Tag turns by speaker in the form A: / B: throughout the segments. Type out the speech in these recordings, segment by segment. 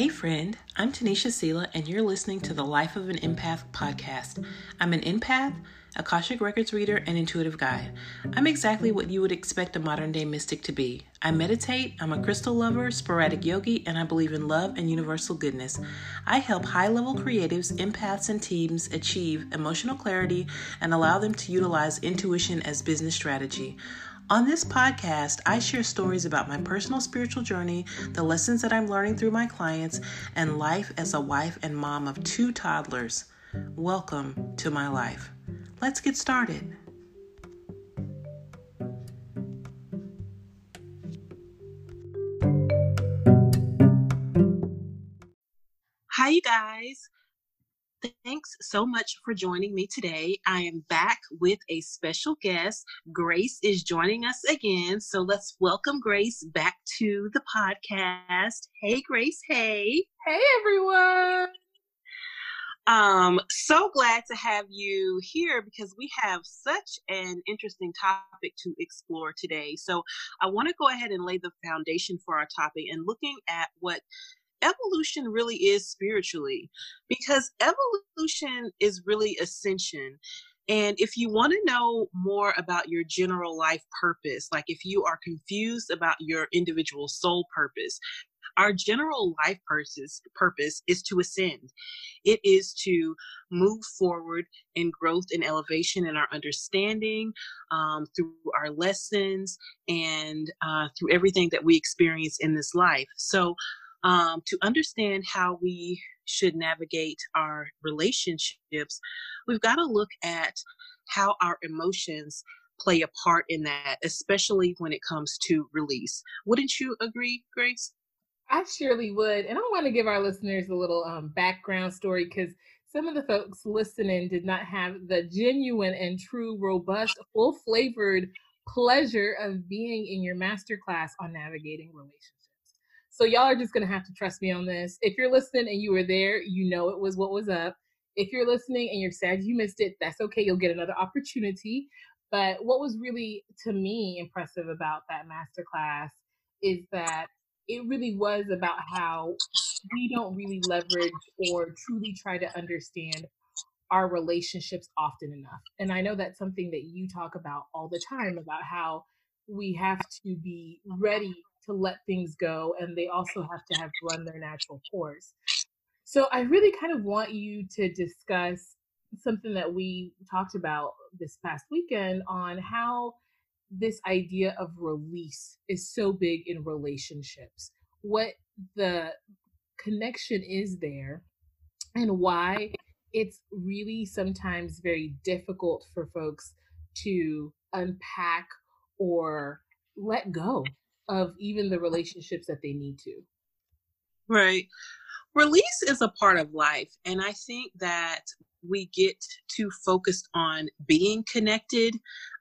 A: Hey, friend, I'm Tanisha Sela, and you're listening to the Life of an Empath podcast. I'm an empath, Akashic Records reader, and intuitive guide. I'm exactly what you would expect a modern day mystic to be. I meditate, I'm a crystal lover, sporadic yogi, and I believe in love and universal goodness. I help high level creatives, empaths, and teams achieve emotional clarity and allow them to utilize intuition as business strategy. On this podcast, I share stories about my personal spiritual journey, the lessons that I'm learning through my clients, and life as a wife and mom of two toddlers. Welcome to my life. Let's get started. Hi, you guys. Thanks so much for joining me today. I am back with a special guest. Grace is joining us again. So let's welcome Grace back to the podcast. Hey, Grace. Hey.
B: Hey, everyone.
A: Um, so glad to have you here because we have such an interesting topic to explore today. So I want to go ahead and lay the foundation for our topic and looking at what evolution really is spiritually because evolution is really ascension. And if you want to know more about your general life purpose, like if you are confused about your individual soul purpose, our general life purpose, purpose is to ascend. It is to move forward in growth and elevation in our understanding um, through our lessons and uh, through everything that we experience in this life. So, um, to understand how we should navigate our relationships, we've got to look at how our emotions play a part in that, especially when it comes to release. Wouldn't you agree, Grace?
B: I surely would. And I want to give our listeners a little um, background story because some of the folks listening did not have the genuine and true, robust, full flavored pleasure of being in your masterclass on navigating relationships. So y'all are just gonna have to trust me on this. If you're listening and you were there, you know it was what was up. If you're listening and you're sad you missed it, that's okay. You'll get another opportunity. But what was really to me impressive about that masterclass is that it really was about how we don't really leverage or truly try to understand our relationships often enough. And I know that's something that you talk about all the time about how we have to be ready to let things go and they also have to have run their natural course. So I really kind of want you to discuss something that we talked about this past weekend on how this idea of release is so big in relationships. What the connection is there and why it's really sometimes very difficult for folks to unpack or let go of even the relationships that they need to.
A: Right. Release is a part of life. And I think that we get too focused on being connected,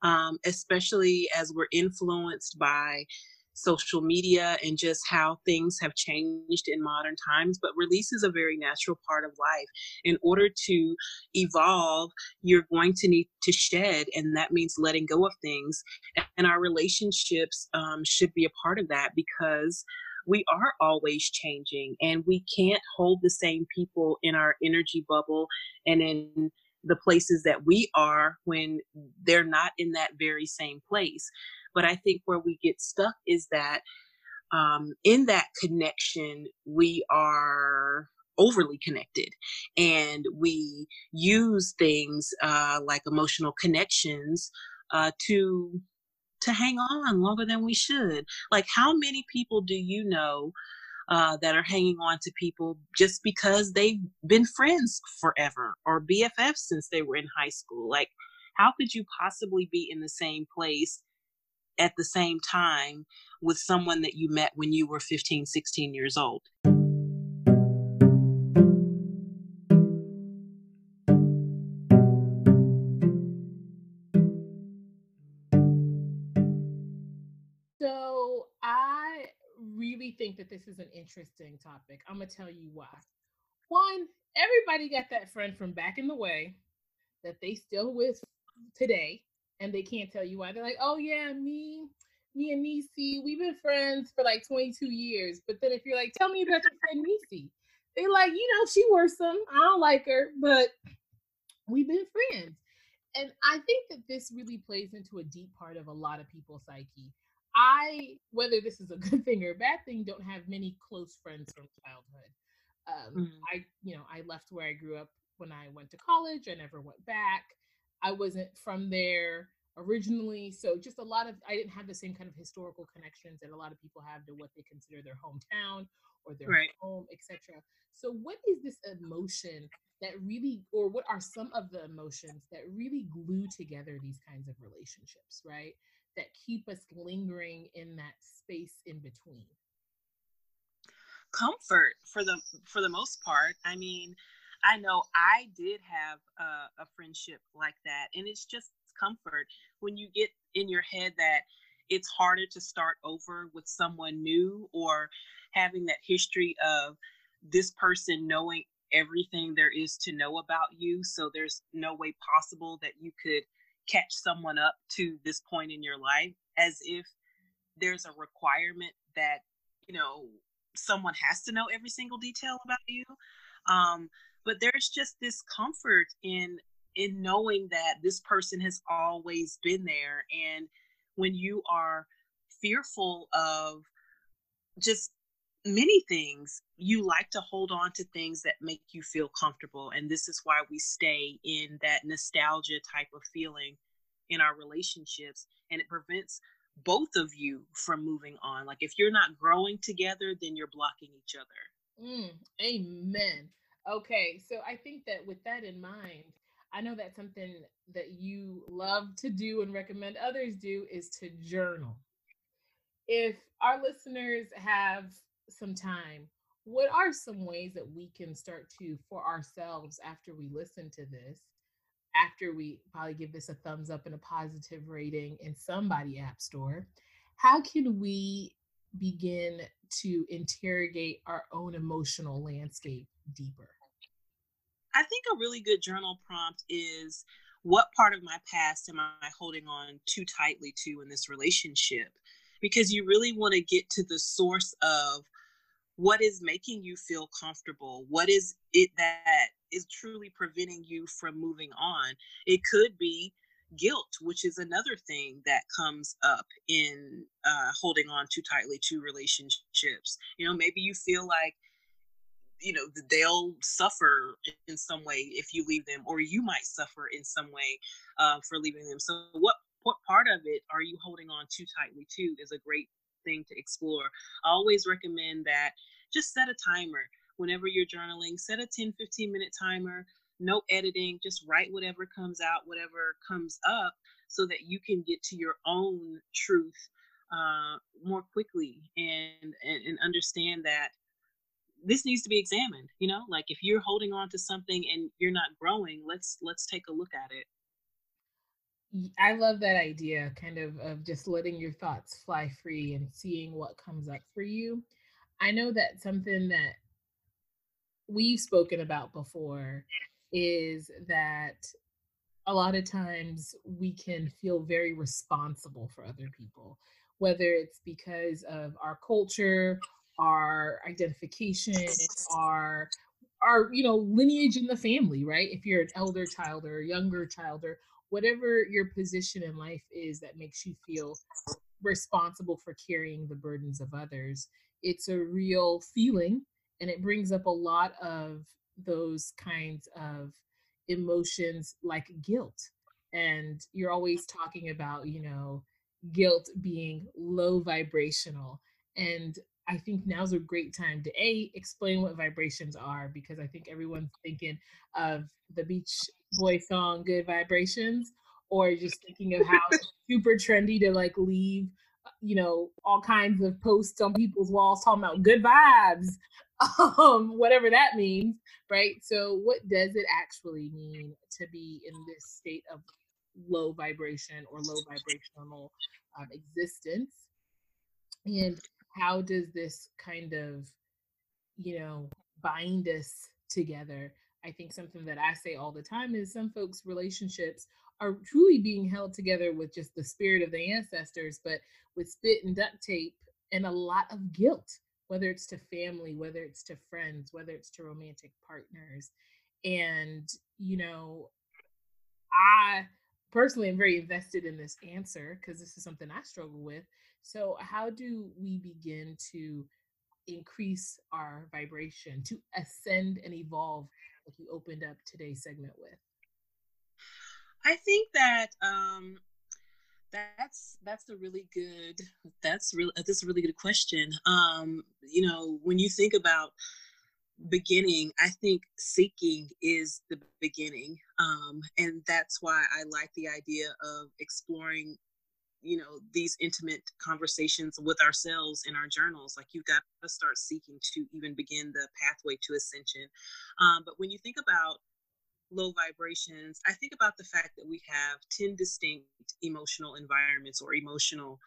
A: um, especially as we're influenced by social media and just how things have changed in modern times. But release is a very natural part of life. In order to evolve, you're going to need to shed, and that means letting go of things. And our relationships um, should be a part of that because we are always changing and we can't hold the same people in our energy bubble and in the places that we are when they're not in that very same place. But I think where we get stuck is that um, in that connection, we are overly connected and we use things uh, like emotional connections uh, to to hang on longer than we should like how many people do you know uh, that are hanging on to people just because they've been friends forever or BFFs since they were in high school. Like, how could you possibly be in the same place at the same time with someone that you met when you were 15, 16 years old?
B: So I really think that this is an interesting topic. I'm gonna tell you why. One, everybody got that friend from back in the way that they still with today, and they can't tell you why. They're like, "Oh yeah, me me and Nisi, we've been friends for like 22 years. But then if you're like, tell me about your friend Nisi, they like, you know, she worse some. I don't like her, but we've been friends. And I think that this really plays into a deep part of a lot of people's psyche. I, whether this is a good thing or a bad thing, don't have many close friends from childhood. Um, mm-hmm. I, you know, I left where I grew up when I went to college. I never went back. I wasn't from there originally. So just a lot of I didn't have the same kind of historical connections that a lot of people have to what they consider their hometown or their right. home, etc. So what is this emotion that really or what are some of the emotions that really glue together these kinds of relationships, right? That keep us lingering in that space in between?
A: Comfort for the for the most part. I mean, I know I did have a, a friendship like that, and it's just comfort when you get in your head that it's harder to start over with someone new or having that history of this person knowing everything there is to know about you. So there's no way possible that you could catch someone up to this point in your life as if there's a requirement that, you know, someone has to know every single detail about you. Um, but there's just this comfort in in knowing that this person has always been there. And when you are fearful of just many things you like to hold on to things that make you feel comfortable. And this is why we stay in that nostalgia type of feeling in our relationships. And it prevents both of you from moving on. Like if you're not growing together then you're blocking each other.
B: Mm, amen okay so i think that with that in mind I know that something that you love to do and recommend others do is to journal. If our listeners have some time, what are some ways that we can start to, for ourselves, after we listen to this, after we probably give this a thumbs up and a positive rating in somebody app store, how can we begin to interrogate our own emotional landscape deeper?
A: I think a really good journal prompt is what part of my past am I holding on too tightly to in this relationship? Because you really want to get to the source of what is making you feel comfortable? What is it that is truly preventing you from moving on? It could be guilt, which is another thing that comes up in uh, holding on too tightly to relationships. You know, maybe you feel like you know they'll suffer in some way if you leave them or you might suffer in some way uh, for leaving them. So what what part of it are you holding on too tightly to is a great thing to explore. I always recommend that just set a timer whenever you're journaling set a 10 15 minute timer no editing just write whatever comes out whatever comes up so that you can get to your own truth uh, more quickly and, and and understand that this needs to be examined you know like if you're holding on to something and you're not growing let's let's take a look at it
B: I love that idea kind of of just letting your thoughts fly free and seeing what comes up for you. I know that something that we've spoken about before is that a lot of times we can feel very responsible for other people, whether it's because of our culture our identification, our our you know lineage in the family, right? If you're an elder child or a younger child or whatever your position in life is that makes you feel responsible for carrying the burdens of others, it's a real feeling and it brings up a lot of those kinds of emotions like guilt. And you're always talking about, you know, guilt being low vibrational. And I think now's a great time to a explain what vibrations are because I think everyone's thinking of the Beach Boy song "Good Vibrations" or just thinking of how super trendy to like leave, uh, you know, all kinds of posts on people's walls talking about good vibes, um, whatever that means, right? So, what does it actually mean to be in this state of low vibration or low vibrational um, existence? And how does this kind of you know bind us together i think something that i say all the time is some folks relationships are truly being held together with just the spirit of the ancestors, but with spit and duct tape and a lot of guilt, whether it's to family, whether it's to friends, whether it's to romantic partners. And, you know, I personally am very invested in this answer because this is something I struggle with. So, how do we begin to increase our vibration, to ascend and evolve, like you opened up today's segment with?
A: I think that um, that's that's a really good that's really that's a really good question. Um, you know, when you think about beginning, I think seeking is the beginning. Um, and that's why I like the idea of exploring, you know, these intimate conversations with ourselves in our journals. Like you've got to start seeking to even begin the pathway to ascension. Um, but when you think about low vibrations, I think about the fact that we have 10 distinct emotional environments or emotional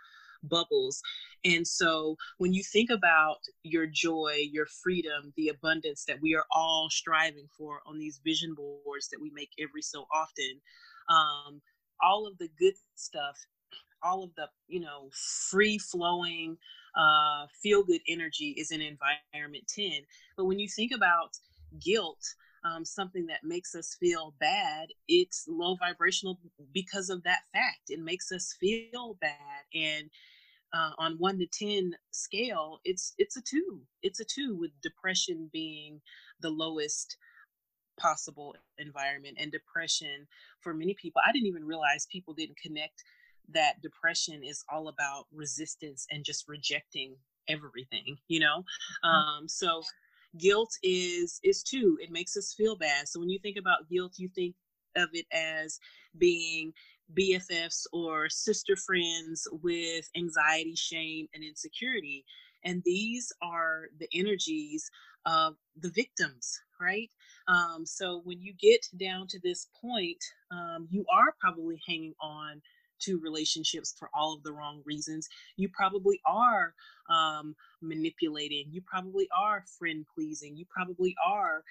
A: bubbles. And so when you think about your joy, your freedom, the abundance that we are all striving for on these vision boards that we make every so often, um, all of the good stuff, all of the, you know, free flowing, uh, feel good energy is in environment 10. But when you think about guilt, um, something that makes us feel bad, it's low vibrational because of that fact. It makes us feel bad. And uh, on one to ten scale, it's it's a two. It's a two with depression being the lowest possible environment and depression for many people i didn't even realize people didn't connect that depression is all about resistance and just rejecting everything you know mm-hmm. um so guilt is is too it makes us feel bad so when you think about guilt you think of it as being BFFs or sister friends with anxiety, shame, and insecurity. And these are the energies of the victims, right? Um, so when you get down to this point, um, you are probably hanging on to relationships for all of the wrong reasons. You probably are um, manipulating. You probably are friend pleasing. You probably are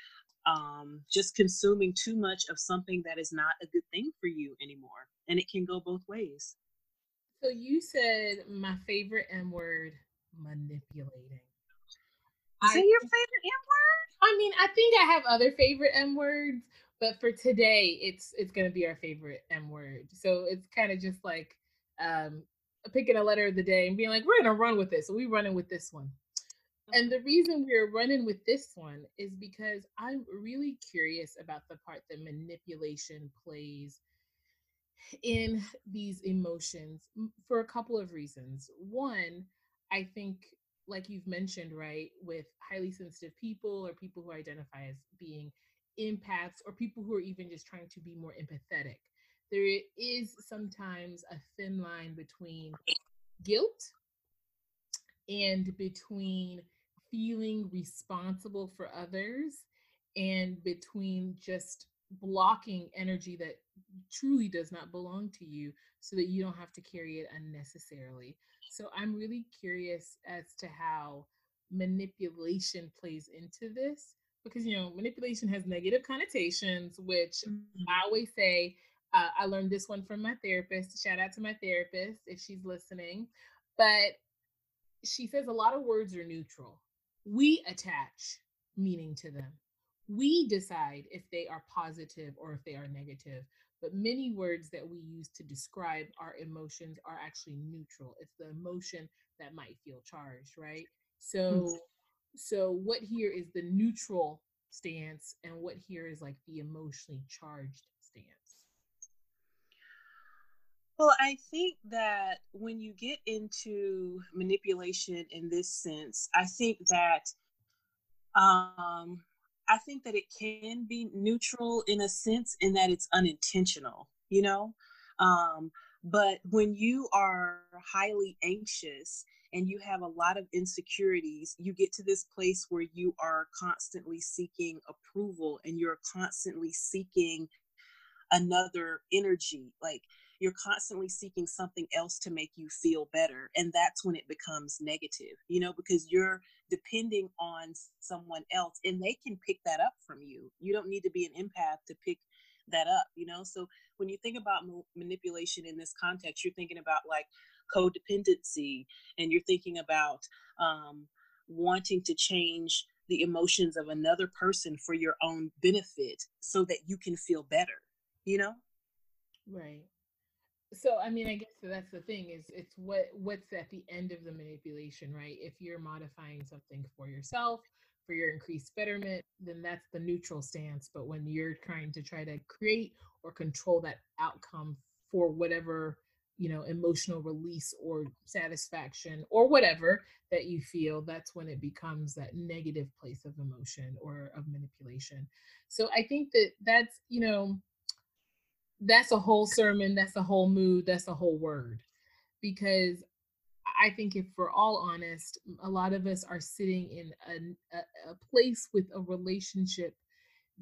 A: um, just consuming too much of something that is not a good thing for you anymore. And it can go both ways.
B: So you said my favorite M word, manipulating.
A: Is I, that your favorite M word?
B: I mean, I think I have other favorite M words, but for today, it's it's gonna be our favorite M word. So it's kind of just like um, picking a letter of the day and being like, we're gonna run with this. So we running with this one. And the reason we're running with this one is because I'm really curious about the part that manipulation plays in these emotions for a couple of reasons. One, I think, like you've mentioned, right, with highly sensitive people or people who identify as being empaths or people who are even just trying to be more empathetic, there is sometimes a thin line between guilt and between feeling responsible for others and between just blocking energy that truly does not belong to you so that you don't have to carry it unnecessarily. So I'm really curious as to how manipulation plays into this because you know manipulation has negative connotations which mm-hmm. I always say uh, I learned this one from my therapist. Shout out to my therapist if she's listening. But she says a lot of words are neutral we attach meaning to them. We decide if they are positive or if they are negative. But many words that we use to describe our emotions are actually neutral. It's the emotion that might feel charged, right? So mm-hmm. so what here is the neutral stance and what here is like the emotionally charged stance?
A: Well, I think that when you get into manipulation in this sense, I think that um, I think that it can be neutral in a sense in that it's unintentional, you know. Um, but when you are highly anxious and you have a lot of insecurities, you get to this place where you are constantly seeking approval and you're constantly seeking another energy. Like you're constantly seeking something else to make you feel better and that's when it becomes negative you know because you're depending on someone else and they can pick that up from you you don't need to be an empath to pick that up you know so when you think about ma- manipulation in this context you're thinking about like codependency and you're thinking about um, wanting to change the emotions of another person for your own benefit so that you can feel better you know?
B: Right. So i mean i guess that's the thing is it's what what's at the end of the manipulation right? If you're modifying something for yourself for your increased betterment then that's the neutral stance. But when you're trying to try to create or control that outcome for whatever you know emotional release or satisfaction or whatever that you feel that's when it becomes that negative place of emotion or of manipulation. So i think that that's you know that's a whole sermon that's a whole mood that's a whole word because i think if we're all honest a lot of us are sitting in a, a, a place with a relationship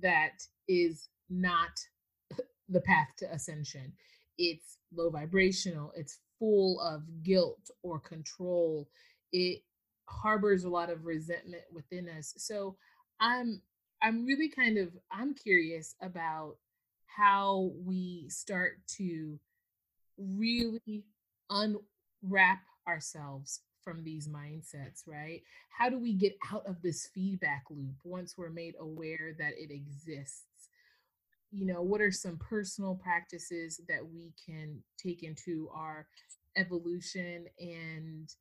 B: that is not the path to ascension it's low vibrational, it's full of guilt or control. It harbors a lot of resentment within us. So I'm I'm really kind of I'm curious about how we start to really unwrap ourselves from these mindsets, right? How do we get out of this feedback loop once we're made aware that it exists? you know what are some personal practices that we can take into our evolution and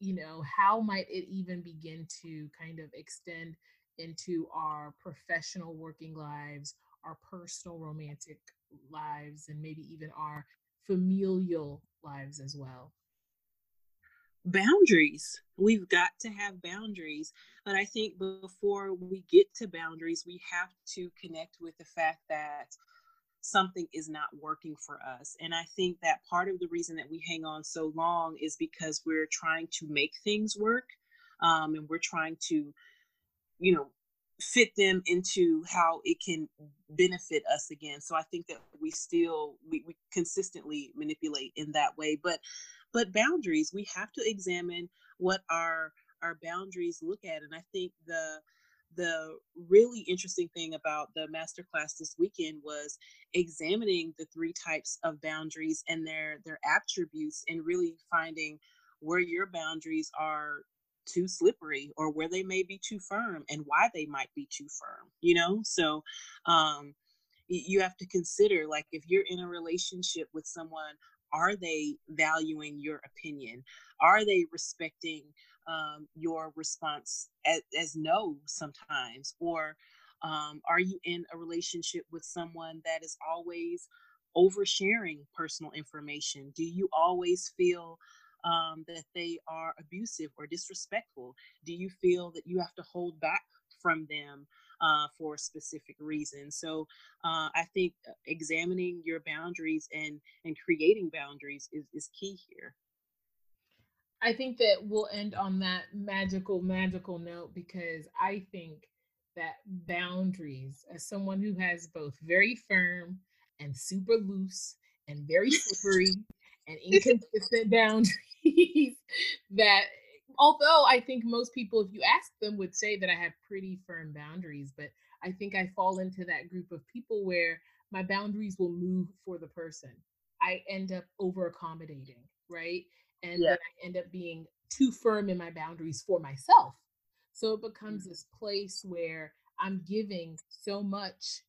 B: you know how might it even begin to kind of extend into our professional working lives our personal romantic lives and maybe even our familial lives as well
A: boundaries. We've got to have boundaries. But I think before we get to boundaries, we have to connect with the fact that something is not working for us. And I think that part of the reason that we hang on so long is because we're trying to make things work um, and we're trying to, you know, fit them into how it can benefit us again. So i think that we still we, we consistently manipulate in that way but but boundaries we have to examine what our our boundaries look at and i think the the really interesting thing about the masterclass this weekend was examining the three types of boundaries and their their attributes and really finding where your boundaries are too slippery or where they may be too firm and why they might be too firm you know? So um you have to consider like if you're in a relationship with someone are they valuing your opinion? Are they respecting um, your response as, as no sometimes? Or um, are you in a relationship with someone that is always oversharing personal information? Do you always feel um, that they are abusive or disrespectful? Do you feel that you have to hold back from them uh, for a specific reason? So uh, I think uh, examining your boundaries and and creating boundaries is, is key here.
B: I think that we'll end on that magical, magical note because I think that boundaries, as someone who has both very firm and super loose and very slippery and inconsistent boundaries, that although I think most people, if you ask them, would say that I have pretty firm boundaries, but I think I fall into that group of people where my boundaries will move for the person. I end up over accommodating, right? And yeah. then I end up being too firm in my boundaries for myself. So it becomes mm-hmm. this place where I'm giving so much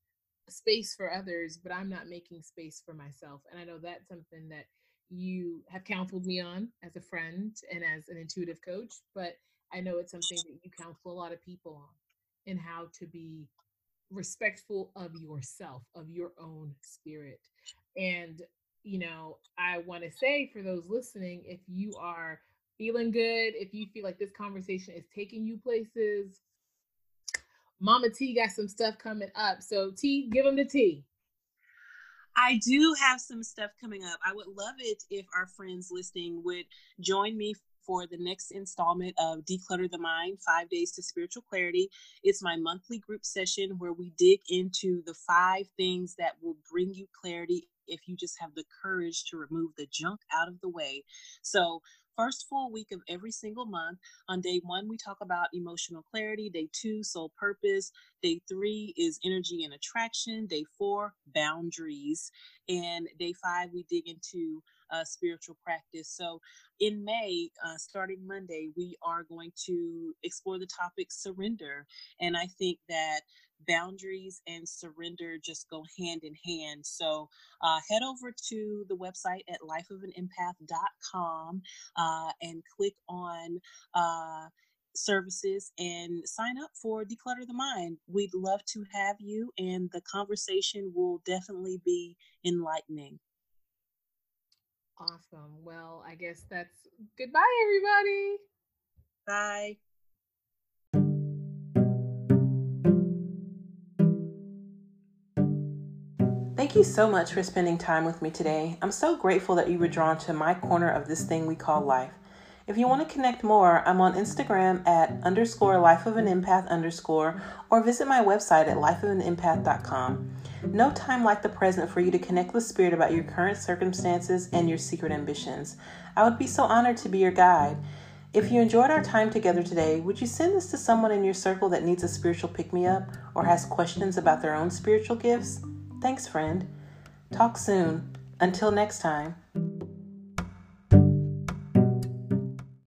B: space for others, but I'm not making space for myself. And I know that's something that you have counseled me on as a friend and as an intuitive coach, but I know it's something that you counsel a lot of people on and how to be respectful of yourself, of your own spirit. And, you know, I want to say for those listening, if you are feeling good, if you feel like this conversation is taking you places, Mama T got some stuff coming up. So, T, give them the tea.
A: I do have some stuff coming up. I would love it if our friends listening would join me for the next installment of Declutter the Mind Five Days to Spiritual Clarity. It's my monthly group session where we dig into the five things that will bring you clarity if you just have the courage to remove the junk out of the way. So, first full week of every single month. On day one, we talk about emotional clarity. Day two, soul purpose. Day three is energy and attraction. Day four, boundaries. And day five, we dig into uh, spiritual practice. So in May, uh, starting Monday, we are going to explore the topic surrender. And I think that boundaries and surrender just go hand in hand. So uh, head over to the website at lifeofanempath.com uh, and click on uh, services and sign up for Declutter the Mind. We'd love to have you, and the conversation will definitely be enlightening.
B: Awesome. Well, I guess that's goodbye, everybody.
A: Bye. Thank you so much for spending time with me today. I'm so grateful that you were drawn to my corner of this thing we call life. If you want to connect more, I'm on Instagram at underscore life of an empath underscore or visit my website at lifeofanempath.com. No time like the present for you to connect with Spirit about your current circumstances and your secret ambitions. I would be so honored to be your guide. If you enjoyed our time together today, would you send this to someone in your circle that needs a spiritual pick me up or has questions about their own spiritual gifts? Thanks, friend. Talk soon. Until next time.